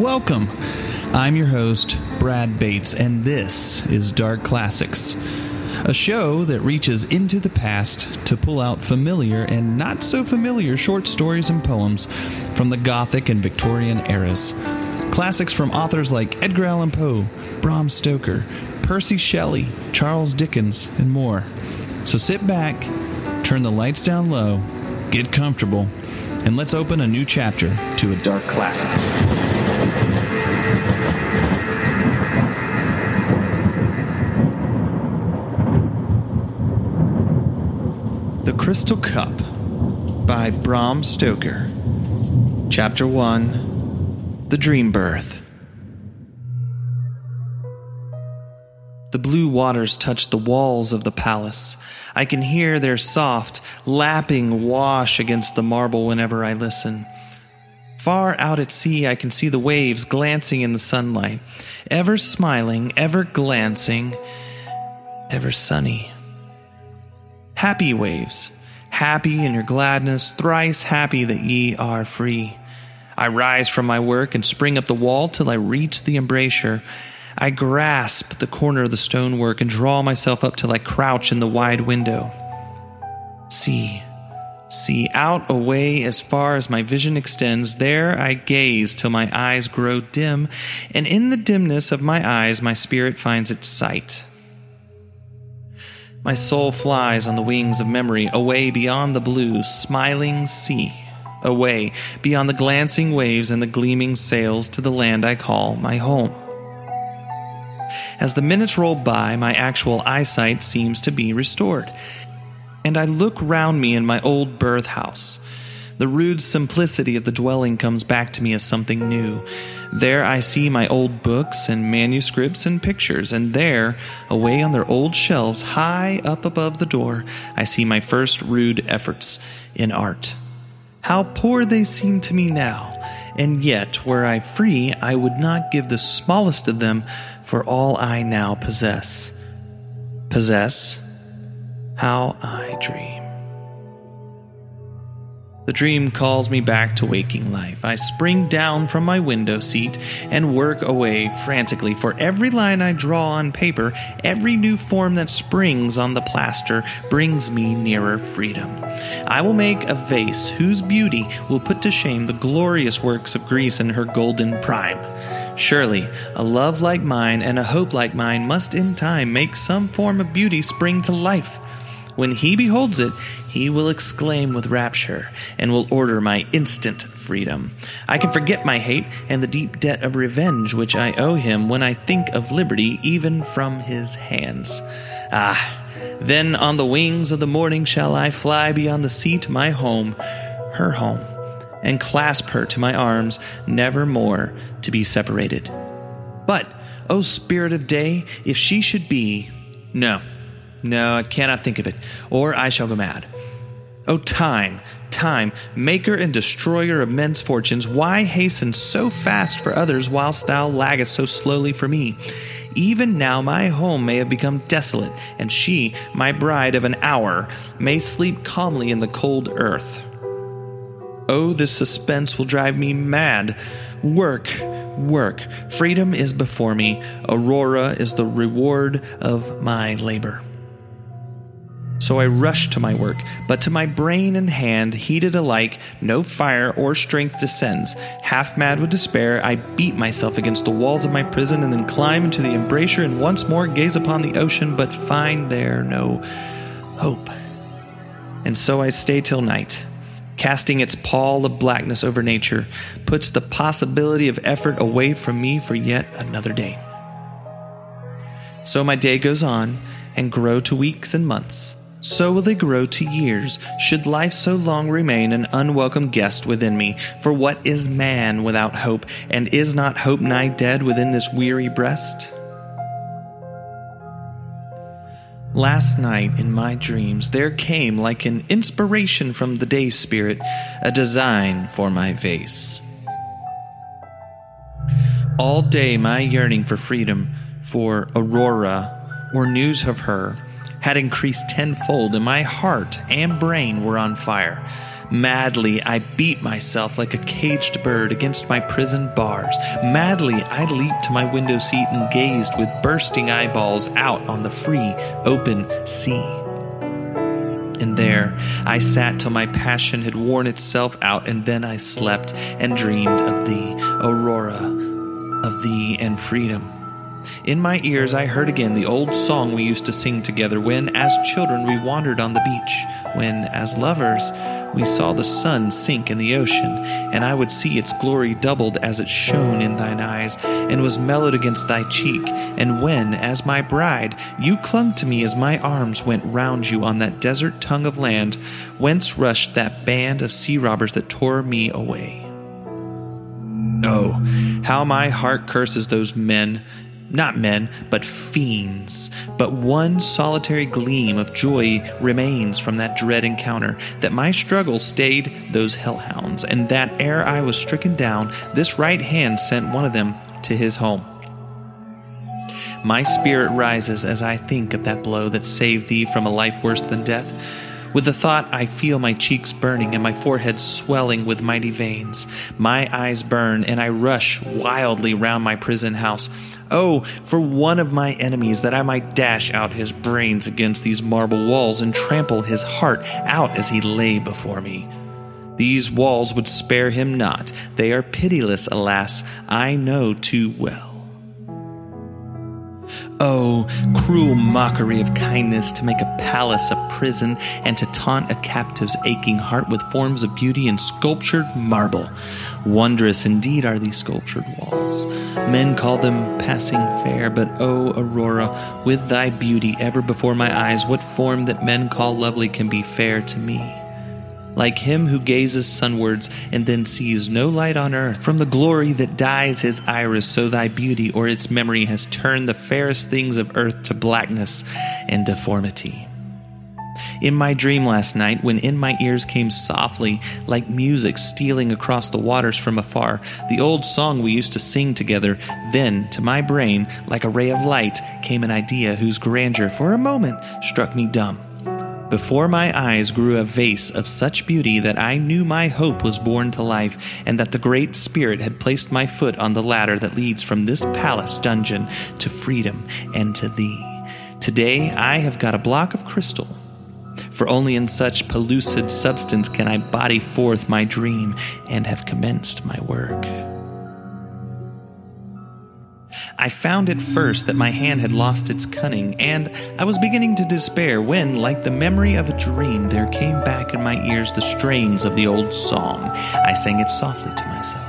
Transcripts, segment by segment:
Welcome. I'm your host, Brad Bates, and this is Dark Classics, a show that reaches into the past to pull out familiar and not so familiar short stories and poems from the Gothic and Victorian eras. Classics from authors like Edgar Allan Poe, Bram Stoker, Percy Shelley, Charles Dickens, and more. So sit back, turn the lights down low, get comfortable, and let's open a new chapter to a dark classic. Crystal Cup by Bram Stoker. Chapter 1 The Dream Birth. The blue waters touch the walls of the palace. I can hear their soft, lapping wash against the marble whenever I listen. Far out at sea, I can see the waves glancing in the sunlight, ever smiling, ever glancing, ever sunny. Happy waves, happy in your gladness, thrice happy that ye are free. I rise from my work and spring up the wall till I reach the embrasure. I grasp the corner of the stonework and draw myself up till I crouch in the wide window. See, see, out away as far as my vision extends, there I gaze till my eyes grow dim, and in the dimness of my eyes my spirit finds its sight. My soul flies on the wings of memory away beyond the blue, smiling sea, away beyond the glancing waves and the gleaming sails to the land I call my home. As the minutes roll by, my actual eyesight seems to be restored, and I look round me in my old birth house. The rude simplicity of the dwelling comes back to me as something new. There I see my old books and manuscripts and pictures, and there, away on their old shelves, high up above the door, I see my first rude efforts in art. How poor they seem to me now, and yet, were I free, I would not give the smallest of them for all I now possess. Possess? How I dream. The dream calls me back to waking life. I spring down from my window seat and work away frantically, for every line I draw on paper, every new form that springs on the plaster, brings me nearer freedom. I will make a vase whose beauty will put to shame the glorious works of Greece in her golden prime. Surely, a love like mine and a hope like mine must in time make some form of beauty spring to life. When he beholds it, he will exclaim with rapture and will order my instant freedom. I can forget my hate and the deep debt of revenge which I owe him when I think of liberty even from his hands. Ah, then on the wings of the morning shall I fly beyond the sea to my home, her home, and clasp her to my arms, never more to be separated. But, O spirit of day, if she should be. No. No, I cannot think of it, or I shall go mad. O time, time, maker and destroyer of men's fortunes, why hasten so fast for others whilst thou laggest so slowly for me? Even now my home may have become desolate, and she, my bride of an hour, may sleep calmly in the cold earth. Oh, this suspense will drive me mad. Work, work. Freedom is before me. Aurora is the reward of my labor. So I rush to my work, but to my brain and hand, heated alike, no fire or strength descends. Half mad with despair, I beat myself against the walls of my prison and then climb into the embrasure and once more gaze upon the ocean, but find there no hope. And so I stay till night, casting its pall of blackness over nature, puts the possibility of effort away from me for yet another day. So my day goes on and grow to weeks and months. So will they grow to years, should life so long remain an unwelcome guest within me. For what is man without hope, and is not hope nigh dead within this weary breast? Last night in my dreams there came, like an inspiration from the day spirit, a design for my vase. All day my yearning for freedom, for Aurora, or news of her, had increased tenfold, and my heart and brain were on fire. Madly, I beat myself like a caged bird against my prison bars. Madly, I leaped to my window seat and gazed with bursting eyeballs out on the free, open sea. And there I sat till my passion had worn itself out, and then I slept and dreamed of thee, Aurora, of thee and freedom. In my ears, I heard again the old song we used to sing together when, as children, we wandered on the beach, when, as lovers, we saw the sun sink in the ocean, and I would see its glory doubled as it shone in thine eyes, and was mellowed against thy cheek. And when, as my bride, you clung to me as my arms went round you on that desert tongue of land, whence rushed that band of sea robbers that tore me away. Oh, how my heart curses those men not men, but fiends. But one solitary gleam of joy remains from that dread encounter that my struggle stayed those hellhounds, and that ere I was stricken down, this right hand sent one of them to his home. My spirit rises as I think of that blow that saved thee from a life worse than death. With the thought, I feel my cheeks burning and my forehead swelling with mighty veins. My eyes burn, and I rush wildly round my prison house. Oh, for one of my enemies, that I might dash out his brains against these marble walls and trample his heart out as he lay before me. These walls would spare him not. They are pitiless, alas, I know too well. Oh, cruel mockery of kindness to make a palace a prison and to taunt a captive's aching heart with forms of beauty in sculptured marble. Wondrous indeed are these sculptured walls. Men call them passing fair, but oh, Aurora, with thy beauty ever before my eyes, what form that men call lovely can be fair to me? Like him who gazes sunwards and then sees no light on earth. From the glory that dyes his iris, so thy beauty or its memory has turned the fairest things of earth to blackness and deformity. In my dream last night, when in my ears came softly, like music stealing across the waters from afar, the old song we used to sing together, then to my brain, like a ray of light, came an idea whose grandeur for a moment struck me dumb. Before my eyes grew a vase of such beauty that I knew my hope was born to life, and that the Great Spirit had placed my foot on the ladder that leads from this palace dungeon to freedom and to thee. Today I have got a block of crystal, for only in such pellucid substance can I body forth my dream and have commenced my work. I found at first that my hand had lost its cunning, and I was beginning to despair when, like the memory of a dream, there came back in my ears the strains of the old song. I sang it softly to myself,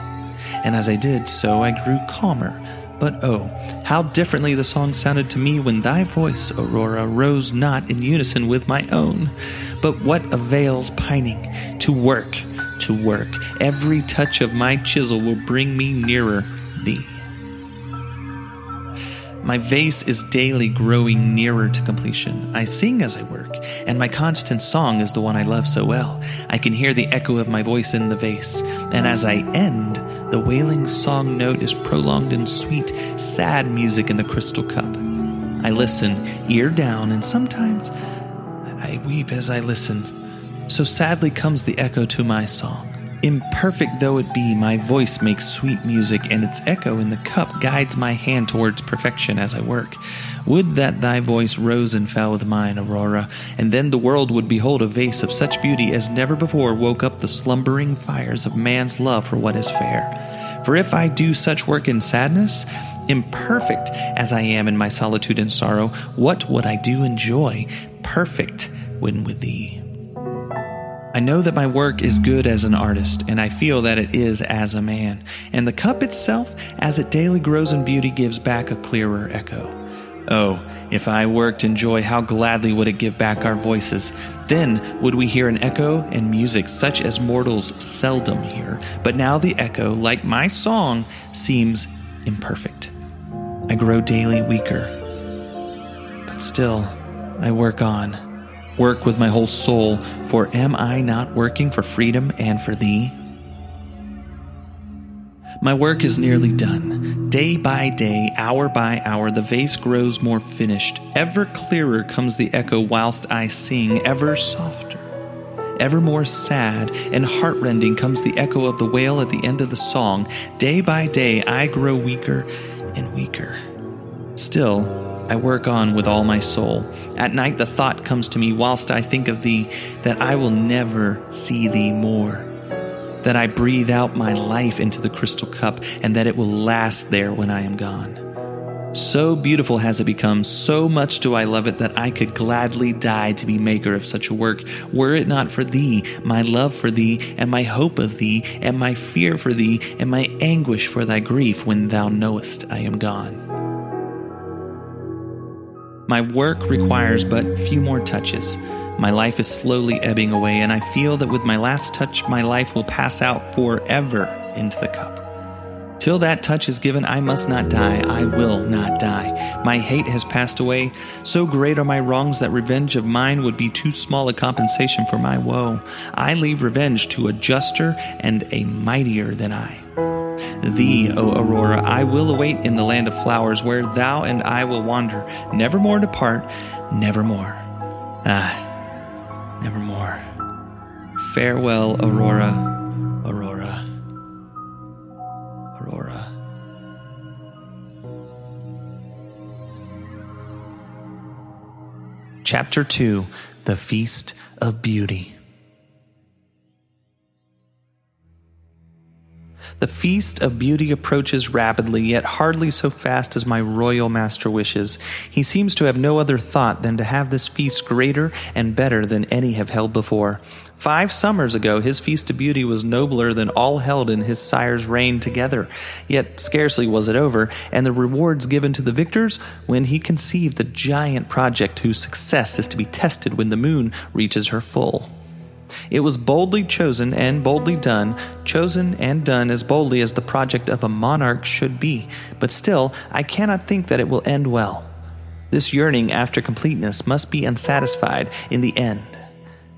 and as I did so, I grew calmer. But oh, how differently the song sounded to me when thy voice, Aurora, rose not in unison with my own. But what avails pining? To work, to work. Every touch of my chisel will bring me nearer thee. My vase is daily growing nearer to completion. I sing as I work, and my constant song is the one I love so well. I can hear the echo of my voice in the vase, and as I end, the wailing song note is prolonged in sweet, sad music in the crystal cup. I listen, ear down, and sometimes I weep as I listen. So sadly comes the echo to my song. Imperfect though it be, my voice makes sweet music, and its echo in the cup guides my hand towards perfection as I work. Would that thy voice rose and fell with mine, Aurora, and then the world would behold a vase of such beauty as never before woke up the slumbering fires of man's love for what is fair. For if I do such work in sadness, imperfect as I am in my solitude and sorrow, what would I do in joy, perfect when with thee? I know that my work is good as an artist, and I feel that it is as a man. And the cup itself, as it daily grows in beauty, gives back a clearer echo. Oh, if I worked in joy, how gladly would it give back our voices? Then would we hear an echo and music such as mortals seldom hear. But now the echo, like my song, seems imperfect. I grow daily weaker. But still, I work on work with my whole soul, for am I not working for freedom and for thee? My work is nearly done. Day by day, hour by hour, the vase grows more finished. Ever clearer comes the echo whilst I sing, ever softer. Ever more sad and heartrending comes the echo of the wail at the end of the song. Day by day, I grow weaker and weaker. Still, I work on with all my soul. At night, the thought comes to me whilst I think of thee that I will never see thee more that I breathe out my life into the crystal cup, and that it will last there when I am gone. So beautiful has it become, so much do I love it that I could gladly die to be maker of such a work, were it not for thee, my love for thee, and my hope of thee, and my fear for thee, and my anguish for thy grief when thou knowest I am gone. My work requires but few more touches. My life is slowly ebbing away, and I feel that with my last touch, my life will pass out forever into the cup. Till that touch is given, I must not die. I will not die. My hate has passed away. So great are my wrongs that revenge of mine would be too small a compensation for my woe. I leave revenge to a juster and a mightier than I. Thee, O Aurora, I will await in the land of flowers, where thou and I will wander, nevermore depart, nevermore. Ah, nevermore. Farewell, Aurora, Aurora, Aurora. Chapter 2 The Feast of Beauty. The feast of beauty approaches rapidly, yet hardly so fast as my royal master wishes. He seems to have no other thought than to have this feast greater and better than any have held before. Five summers ago, his feast of beauty was nobler than all held in his sire's reign together. Yet scarcely was it over, and the rewards given to the victors when he conceived the giant project whose success is to be tested when the moon reaches her full. It was boldly chosen and boldly done, chosen and done as boldly as the project of a monarch should be, but still, I cannot think that it will end well. This yearning after completeness must be unsatisfied in the end.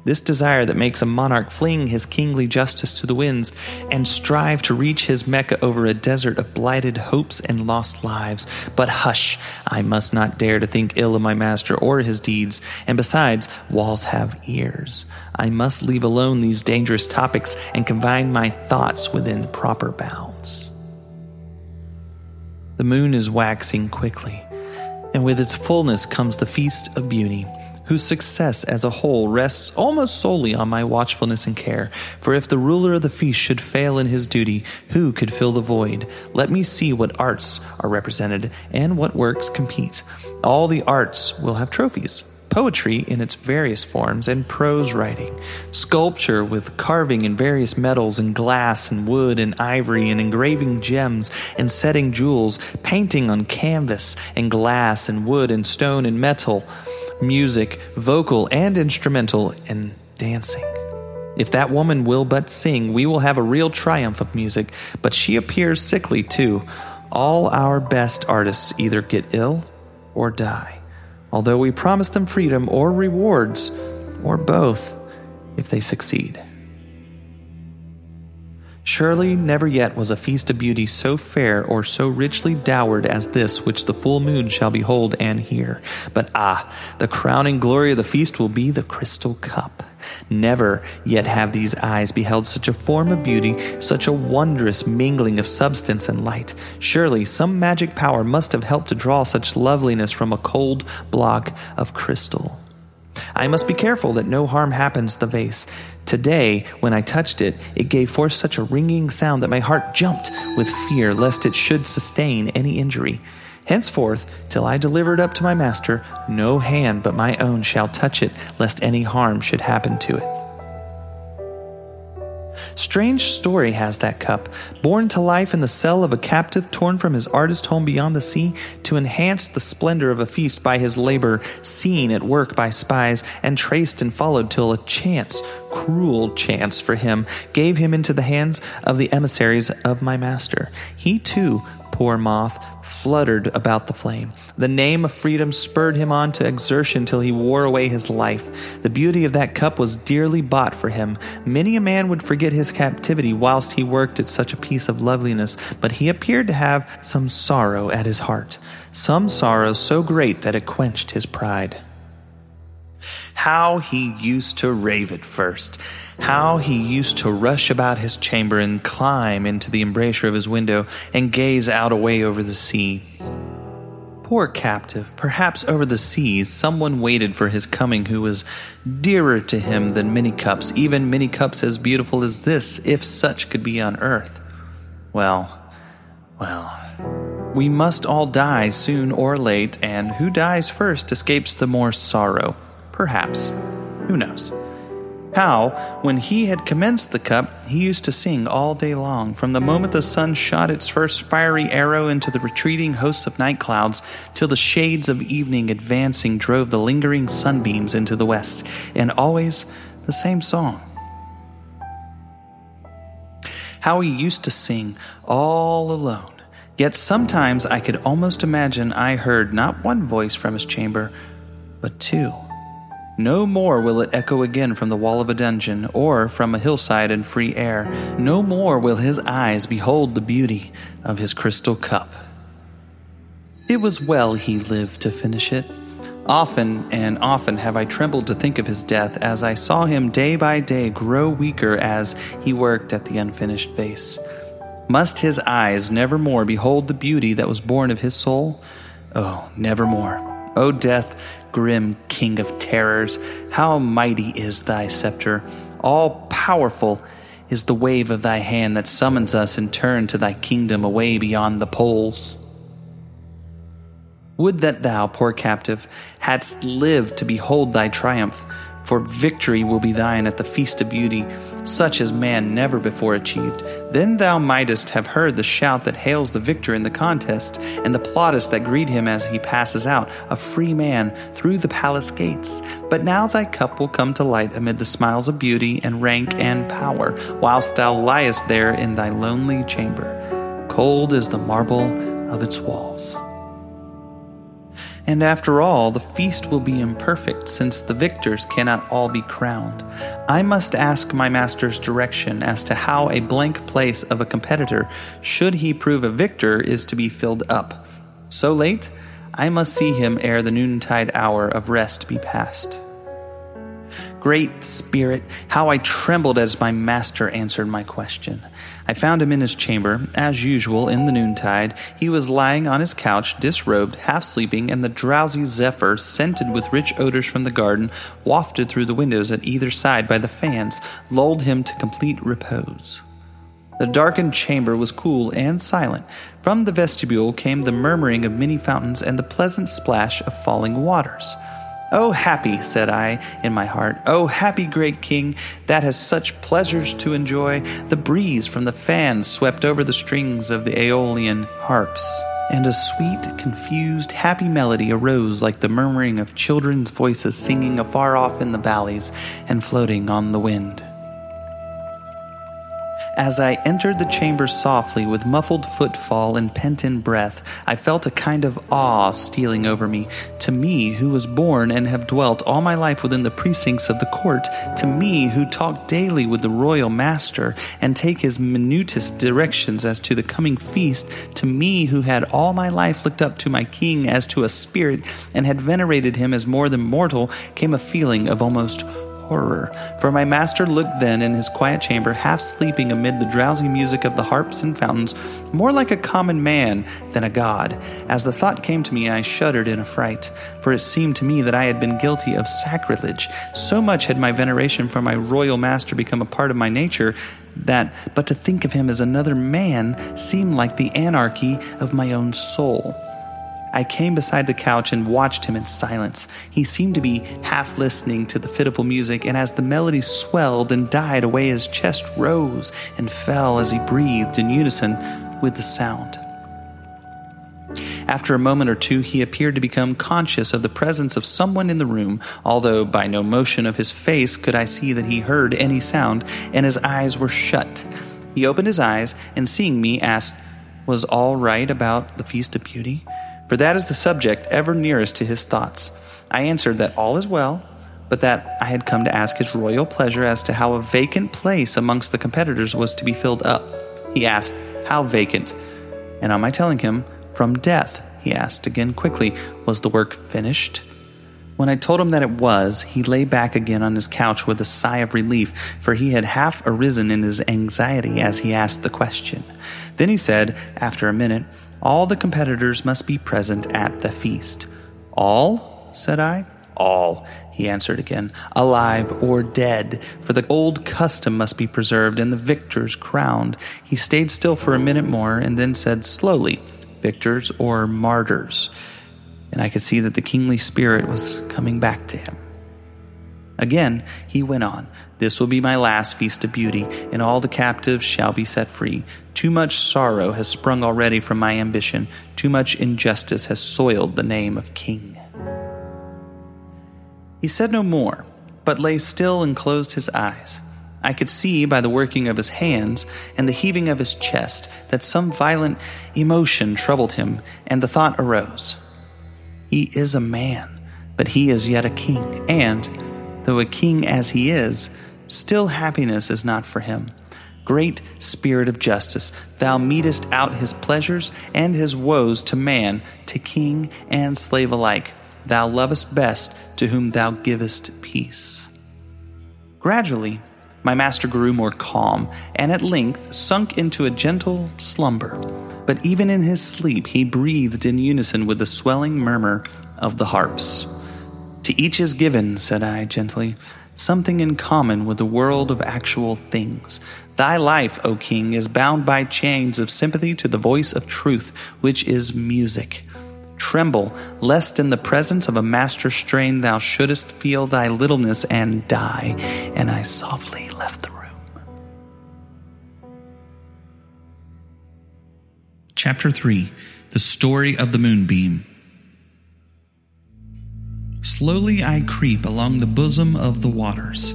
This desire that makes a monarch fling his kingly justice to the winds and strive to reach his Mecca over a desert of blighted hopes and lost lives. But hush, I must not dare to think ill of my master or his deeds, and besides, walls have ears. I must leave alone these dangerous topics and confine my thoughts within proper bounds. The moon is waxing quickly, and with its fullness comes the feast of beauty whose success as a whole rests almost solely on my watchfulness and care. For if the ruler of the feast should fail in his duty, who could fill the void? Let me see what arts are represented and what works compete. All the arts will have trophies poetry in its various forms, and prose writing, sculpture with carving in various metals and glass and wood and ivory and engraving gems and setting jewels, painting on canvas and glass and wood and stone and metal music, vocal and instrumental, and dancing. If that woman will but sing, we will have a real triumph of music, but she appears sickly too. All our best artists either get ill or die, although we promise them freedom or rewards, or both, if they succeed. Surely never yet was a feast of beauty so fair or so richly dowered as this which the full moon shall behold and hear. But ah, the crowning glory of the feast will be the crystal cup. Never yet have these eyes beheld such a form of beauty, such a wondrous mingling of substance and light. Surely some magic power must have helped to draw such loveliness from a cold block of crystal. I must be careful that no harm happens the vase. Today, when I touched it, it gave forth such a ringing sound that my heart jumped with fear lest it should sustain any injury. Henceforth, till I deliver it up to my master, no hand but my own shall touch it, lest any harm should happen to it. Strange story has that cup, born to life in the cell of a captive torn from his artist home beyond the sea to enhance the splendor of a feast by his labor, seen at work by spies, and traced and followed till a chance, cruel chance for him, gave him into the hands of the emissaries of my master. He too poor moth, fluttered about the flame. The name of freedom spurred him on to exertion till he wore away his life. The beauty of that cup was dearly bought for him. Many a man would forget his captivity whilst he worked at such a piece of loveliness, but he appeared to have some sorrow at his heart, some sorrow so great that it quenched his pride. How he used to rave at first. How he used to rush about his chamber and climb into the embrasure of his window and gaze out away over the sea. Poor captive, perhaps over the seas someone waited for his coming who was dearer to him than many cups, even many cups as beautiful as this, if such could be on earth. Well, well, we must all die soon or late, and who dies first escapes the more sorrow. Perhaps. Who knows? How, when he had commenced the cup, he used to sing all day long, from the moment the sun shot its first fiery arrow into the retreating hosts of night clouds, till the shades of evening advancing drove the lingering sunbeams into the west, and always the same song. How he used to sing all alone, yet sometimes I could almost imagine I heard not one voice from his chamber, but two. No more will it echo again from the wall of a dungeon, or from a hillside in free air. No more will his eyes behold the beauty of his crystal cup. It was well he lived to finish it. Often and often have I trembled to think of his death as I saw him day by day grow weaker as he worked at the unfinished vase. Must his eyes never more behold the beauty that was born of his soul? Oh, nevermore. O death, grim king of terrors, how mighty is thy scepter! All powerful is the wave of thy hand that summons us in turn to thy kingdom away beyond the poles. Would that thou, poor captive, hadst lived to behold thy triumph, for victory will be thine at the feast of beauty, such as man never before achieved. Then thou mightest have heard the shout that hails the victor in the contest, and the plaudits that greet him as he passes out, a free man, through the palace gates. But now thy cup will come to light amid the smiles of beauty and rank and power, whilst thou liest there in thy lonely chamber. Cold as the marble of its walls. And after all, the feast will be imperfect, since the victors cannot all be crowned. I must ask my master's direction as to how a blank place of a competitor, should he prove a victor, is to be filled up. So late, I must see him ere the noontide hour of rest be past. Great Spirit, how I trembled as my master answered my question. I found him in his chamber, as usual, in the noontide. He was lying on his couch, disrobed, half sleeping, and the drowsy zephyr, scented with rich odors from the garden, wafted through the windows at either side by the fans, lulled him to complete repose. The darkened chamber was cool and silent. From the vestibule came the murmuring of many fountains and the pleasant splash of falling waters. Oh, happy, said I in my heart, oh, happy great king that has such pleasures to enjoy. The breeze from the fan swept over the strings of the Aeolian harps, and a sweet, confused, happy melody arose like the murmuring of children's voices singing afar off in the valleys and floating on the wind. As I entered the chamber softly with muffled footfall and pent in breath, I felt a kind of awe stealing over me. To me, who was born and have dwelt all my life within the precincts of the court, to me, who talk daily with the royal master and take his minutest directions as to the coming feast, to me, who had all my life looked up to my king as to a spirit and had venerated him as more than mortal, came a feeling of almost horror, for my master looked then in his quiet chamber, half sleeping amid the drowsy music of the harps and fountains, more like a common man than a god. As the thought came to me, I shuddered in affright, for it seemed to me that I had been guilty of sacrilege. So much had my veneration for my royal master become a part of my nature that but to think of him as another man seemed like the anarchy of my own soul. I came beside the couch and watched him in silence. He seemed to be half listening to the fitful music, and as the melody swelled and died away, his chest rose and fell as he breathed in unison with the sound. After a moment or two, he appeared to become conscious of the presence of someone in the room, although by no motion of his face could I see that he heard any sound, and his eyes were shut. He opened his eyes, and seeing me, asked, was all right about the Feast of Beauty, for that is the subject ever nearest to his thoughts. I answered that all is well, but that I had come to ask his royal pleasure as to how a vacant place amongst the competitors was to be filled up. He asked, How vacant? And on my telling him, From death, he asked again quickly, Was the work finished? When I told him that it was, he lay back again on his couch with a sigh of relief, for he had half arisen in his anxiety as he asked the question. Then he said, after a minute, All the competitors must be present at the feast. All? said I. All, he answered again, alive or dead, for the old custom must be preserved and the victors crowned. He stayed still for a minute more and then said slowly, Victors or martyrs? and I could see that the kingly spirit was coming back to him. Again, he went on, This will be my last feast of beauty, and all the captives shall be set free. Too much sorrow has sprung already from my ambition, too much injustice has soiled the name of king. He said no more, but lay still and closed his eyes. I could see by the working of his hands and the heaving of his chest that some violent emotion troubled him, and the thought arose he is a man, but he is yet a king, and, though a king as he is, still happiness is not for him. Great Spirit of justice, thou metest out his pleasures and his woes to man, to king and slave alike. Thou lovest best to whom thou givest peace. Gradually, my master grew more calm, and at length sunk into a gentle slumber. But even in his sleep, he breathed in unison with the swelling murmur of the harps. To each is given, said I gently, something in common with the world of actual things. Thy life, O king, is bound by chains of sympathy to the voice of truth, which is music. Tremble, lest in the presence of a master strain thou shouldest feel thy littleness and die. And I softly left the room. Chapter 3 The Story of the Moonbeam. Slowly I creep along the bosom of the waters.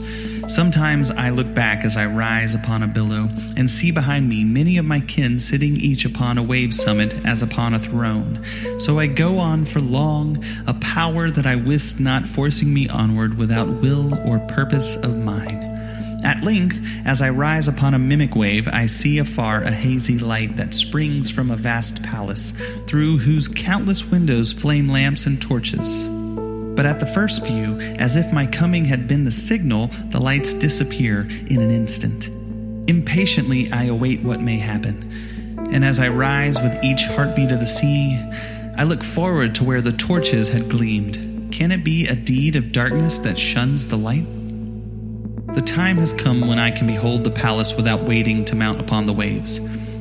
Sometimes I look back as I rise upon a billow and see behind me many of my kin sitting each upon a wave summit as upon a throne. So I go on for long, a power that I wist not forcing me onward without will or purpose of mine. At length, as I rise upon a mimic wave, I see afar a hazy light that springs from a vast palace, through whose countless windows flame lamps and torches. But at the first view, as if my coming had been the signal, the lights disappear in an instant. Impatiently, I await what may happen. And as I rise with each heartbeat of the sea, I look forward to where the torches had gleamed. Can it be a deed of darkness that shuns the light? The time has come when I can behold the palace without waiting to mount upon the waves.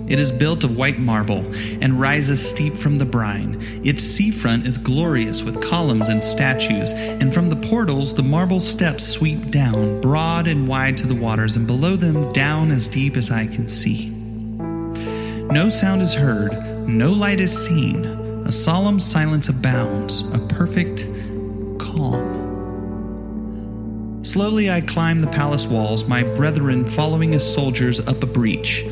It is built of white marble and rises steep from the brine. Its seafront is glorious with columns and statues, and from the portals the marble steps sweep down, broad and wide to the waters, and below them down as deep as I can see. No sound is heard, no light is seen. A solemn silence abounds, a perfect calm. Slowly I climb the palace walls, my brethren following as soldiers up a breach.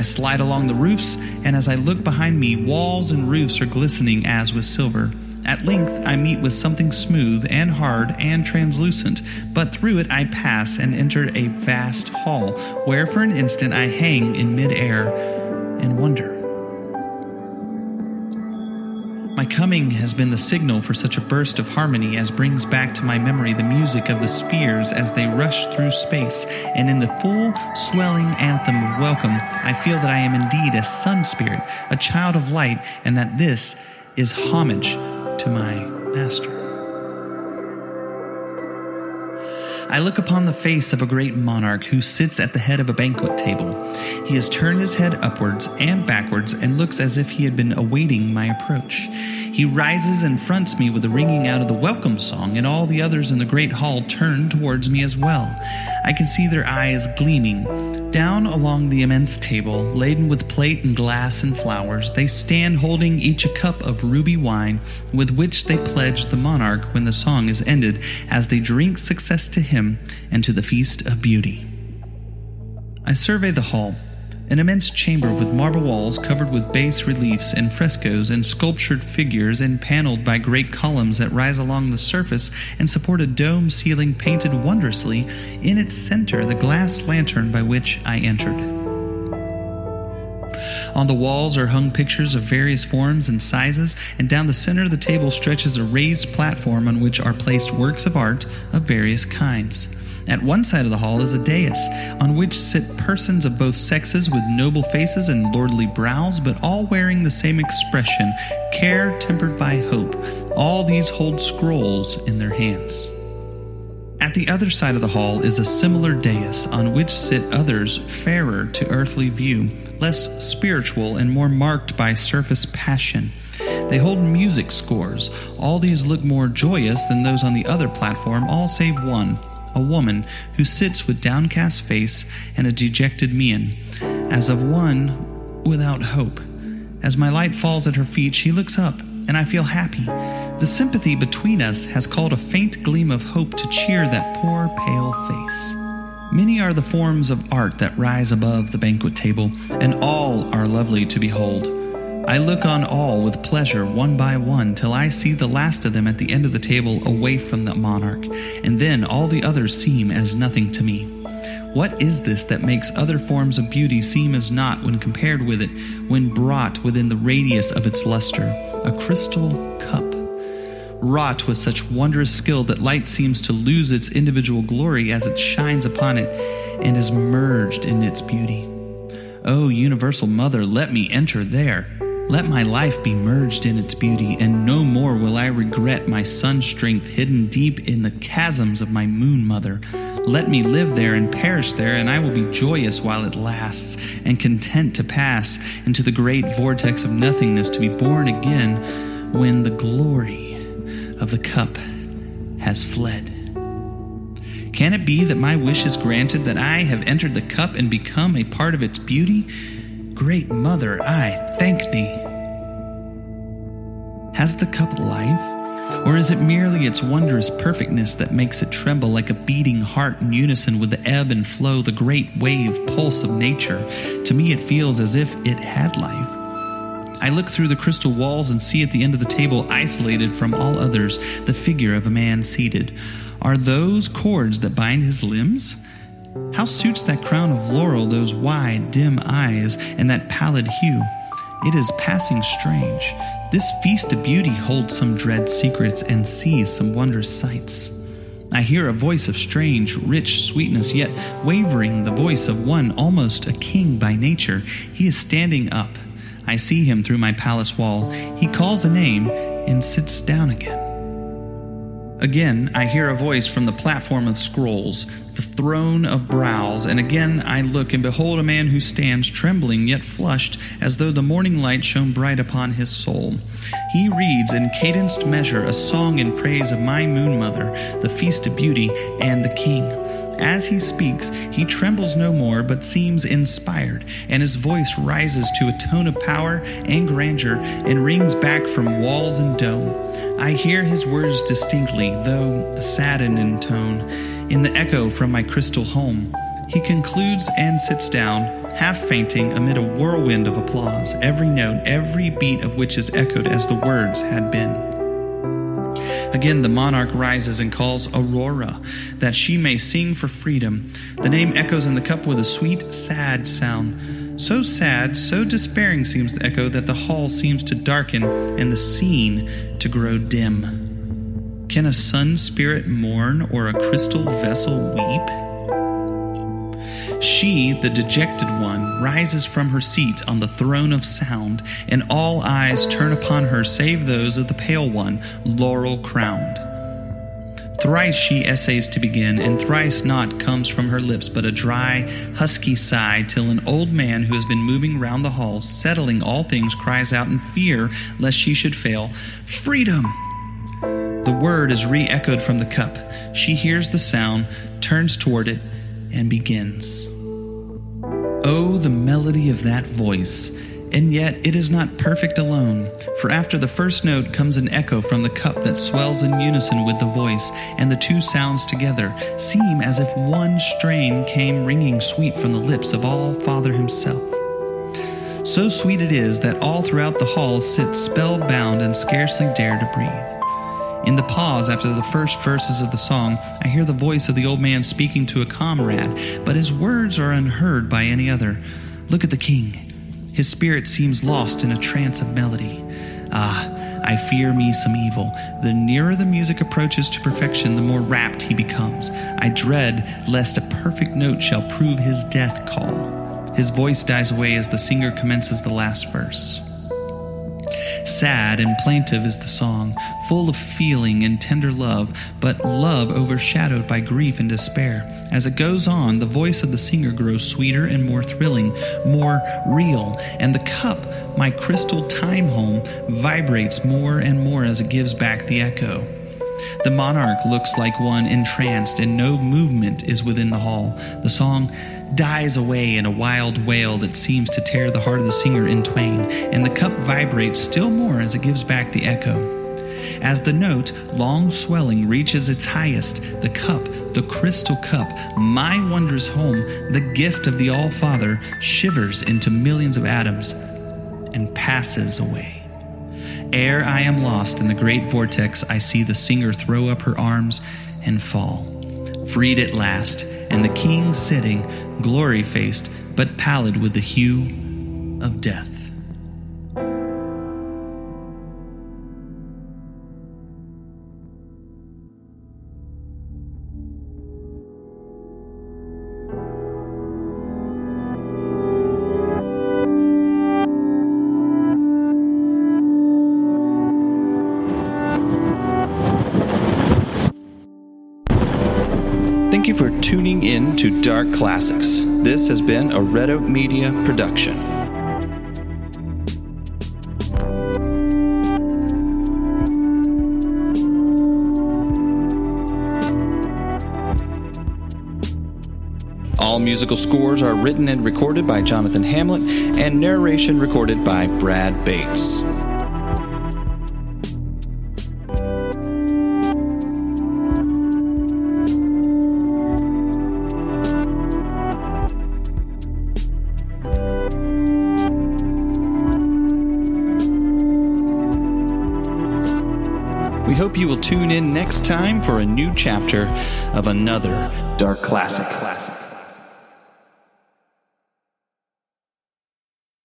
I slide along the roofs, and as I look behind me, walls and roofs are glistening as with silver. At length, I meet with something smooth and hard and translucent, but through it I pass and enter a vast hall, where for an instant I hang in midair and wonder. Coming has been the signal for such a burst of harmony as brings back to my memory the music of the spheres as they rush through space, and in the full, swelling anthem of welcome, I feel that I am indeed a sun spirit, a child of light, and that this is homage to my master. I look upon the face of a great monarch who sits at the head of a banquet table. He has turned his head upwards and backwards and looks as if he had been awaiting my approach. He rises and fronts me with a ringing out of the welcome song, and all the others in the great hall turn towards me as well. I can see their eyes gleaming. Down along the immense table, laden with plate and glass and flowers, they stand holding each a cup of ruby wine, with which they pledge the monarch when the song is ended, as they drink success to him and to the feast of beauty. I survey the hall An immense chamber with marble walls covered with bas reliefs and frescoes and sculptured figures and paneled by great columns that rise along the surface and support a dome ceiling painted wondrously, in its center the glass lantern by which I entered. On the walls are hung pictures of various forms and sizes, and down the center of the table stretches a raised platform on which are placed works of art of various kinds. At one side of the hall is a dais, on which sit persons of both sexes with noble faces and lordly brows, but all wearing the same expression care tempered by hope. All these hold scrolls in their hands. At the other side of the hall is a similar dais on which sit others fairer to earthly view, less spiritual and more marked by surface passion. They hold music scores. All these look more joyous than those on the other platform, all save one, a woman who sits with downcast face and a dejected mien, as of one without hope. As my light falls at her feet, she looks up, and I feel happy. The sympathy between us has called a faint gleam of hope to cheer that poor, pale face. Many are the forms of art that rise above the banquet table, and all are lovely to behold. I look on all with pleasure one by one till I see the last of them at the end of the table away from the monarch, and then all the others seem as nothing to me. What is this that makes other forms of beauty seem as naught when compared with it, when brought within the radius of its luster? A crystal cup. Wrought with such wondrous skill that light seems to lose its individual glory as it shines upon it and is merged in its beauty. O universal mother, let me enter there. Let my life be merged in its beauty, and no more will I regret my sun strength hidden deep in the chasms of my moon mother. Let me live there and perish there, and I will be joyous while it lasts, and content to pass into the great vortex of nothingness to be born again when the glory of the cup has fled. Can it be that my wish is granted, that I have entered the cup and become a part of its beauty? Great Mother, I thank thee. Has the cup life? Or is it merely its wondrous perfectness that makes it tremble like a beating heart in unison with the ebb and flow, the great wave pulse of nature? To me, it feels as if it had life. I look through the crystal walls and see at the end of the table, isolated from all others, the figure of a man seated. Are those cords that bind his limbs? How suits that crown of laurel those wide, dim eyes and that pallid hue? It is passing strange. This feast of beauty holds some dread secrets and sees some wondrous sights. I hear a voice of strange, rich sweetness, yet wavering, the voice of one almost a king by nature. He is standing up. I see him through my palace wall. He calls a name and sits down again. Again, I hear a voice from the platform of scrolls, the throne of brows, and again I look and behold a man who stands trembling yet flushed, as though the morning light shone bright upon his soul. He reads in cadenced measure a song in praise of my moon mother, the feast of beauty, and the king. As he speaks, he trembles no more, but seems inspired, and his voice rises to a tone of power and grandeur and rings back from walls and dome. I hear his words distinctly, though saddened in tone, in the echo from my crystal home. He concludes and sits down, half fainting amid a whirlwind of applause, every note, every beat of which is echoed as the words had been. Again, the monarch rises and calls Aurora, that she may sing for freedom. The name echoes in the cup with a sweet, sad sound. So sad, so despairing seems the echo that the hall seems to darken and the scene to grow dim. Can a sun spirit mourn or a crystal vessel weep? She, the dejected one, rises from her seat on the throne of sound, and all eyes turn upon her save those of the pale one, laurel crowned. Thrice she essays to begin, and thrice naught comes from her lips but a dry, husky sigh, till an old man who has been moving round the hall, settling all things, cries out in fear lest she should fail, Freedom! The word is re echoed from the cup. She hears the sound, turns toward it, and begins. Oh, the melody of that voice! And yet it is not perfect alone, for after the first note comes an echo from the cup that swells in unison with the voice, and the two sounds together seem as if one strain came ringing sweet from the lips of All Father Himself. So sweet it is that all throughout the hall sit spellbound and scarcely dare to breathe. In the pause after the first verses of the song, I hear the voice of the old man speaking to a comrade, but his words are unheard by any other. Look at the king. His spirit seems lost in a trance of melody. Ah, I fear me some evil. The nearer the music approaches to perfection, the more rapt he becomes. I dread lest a perfect note shall prove his death call. His voice dies away as the singer commences the last verse. Sad and plaintive is the song, full of feeling and tender love, but love overshadowed by grief and despair. As it goes on, the voice of the singer grows sweeter and more thrilling, more real, and the cup, my crystal time home, vibrates more and more as it gives back the echo. The monarch looks like one entranced, and no movement is within the hall. The song dies away in a wild wail that seems to tear the heart of the singer in twain, and the cup vibrates still more as it gives back the echo. As the note, long swelling, reaches its highest, the cup, the crystal cup, my wondrous home, the gift of the All Father, shivers into millions of atoms and passes away. Ere I am lost in the great vortex, I see the singer throw up her arms and fall. Freed at last, and the king sitting, glory faced, but pallid with the hue of death. For tuning in to Dark Classics. This has been a Red Oak Media production. All musical scores are written and recorded by Jonathan Hamlet, and narration recorded by Brad Bates. In next time for a new chapter of another Dark Classic.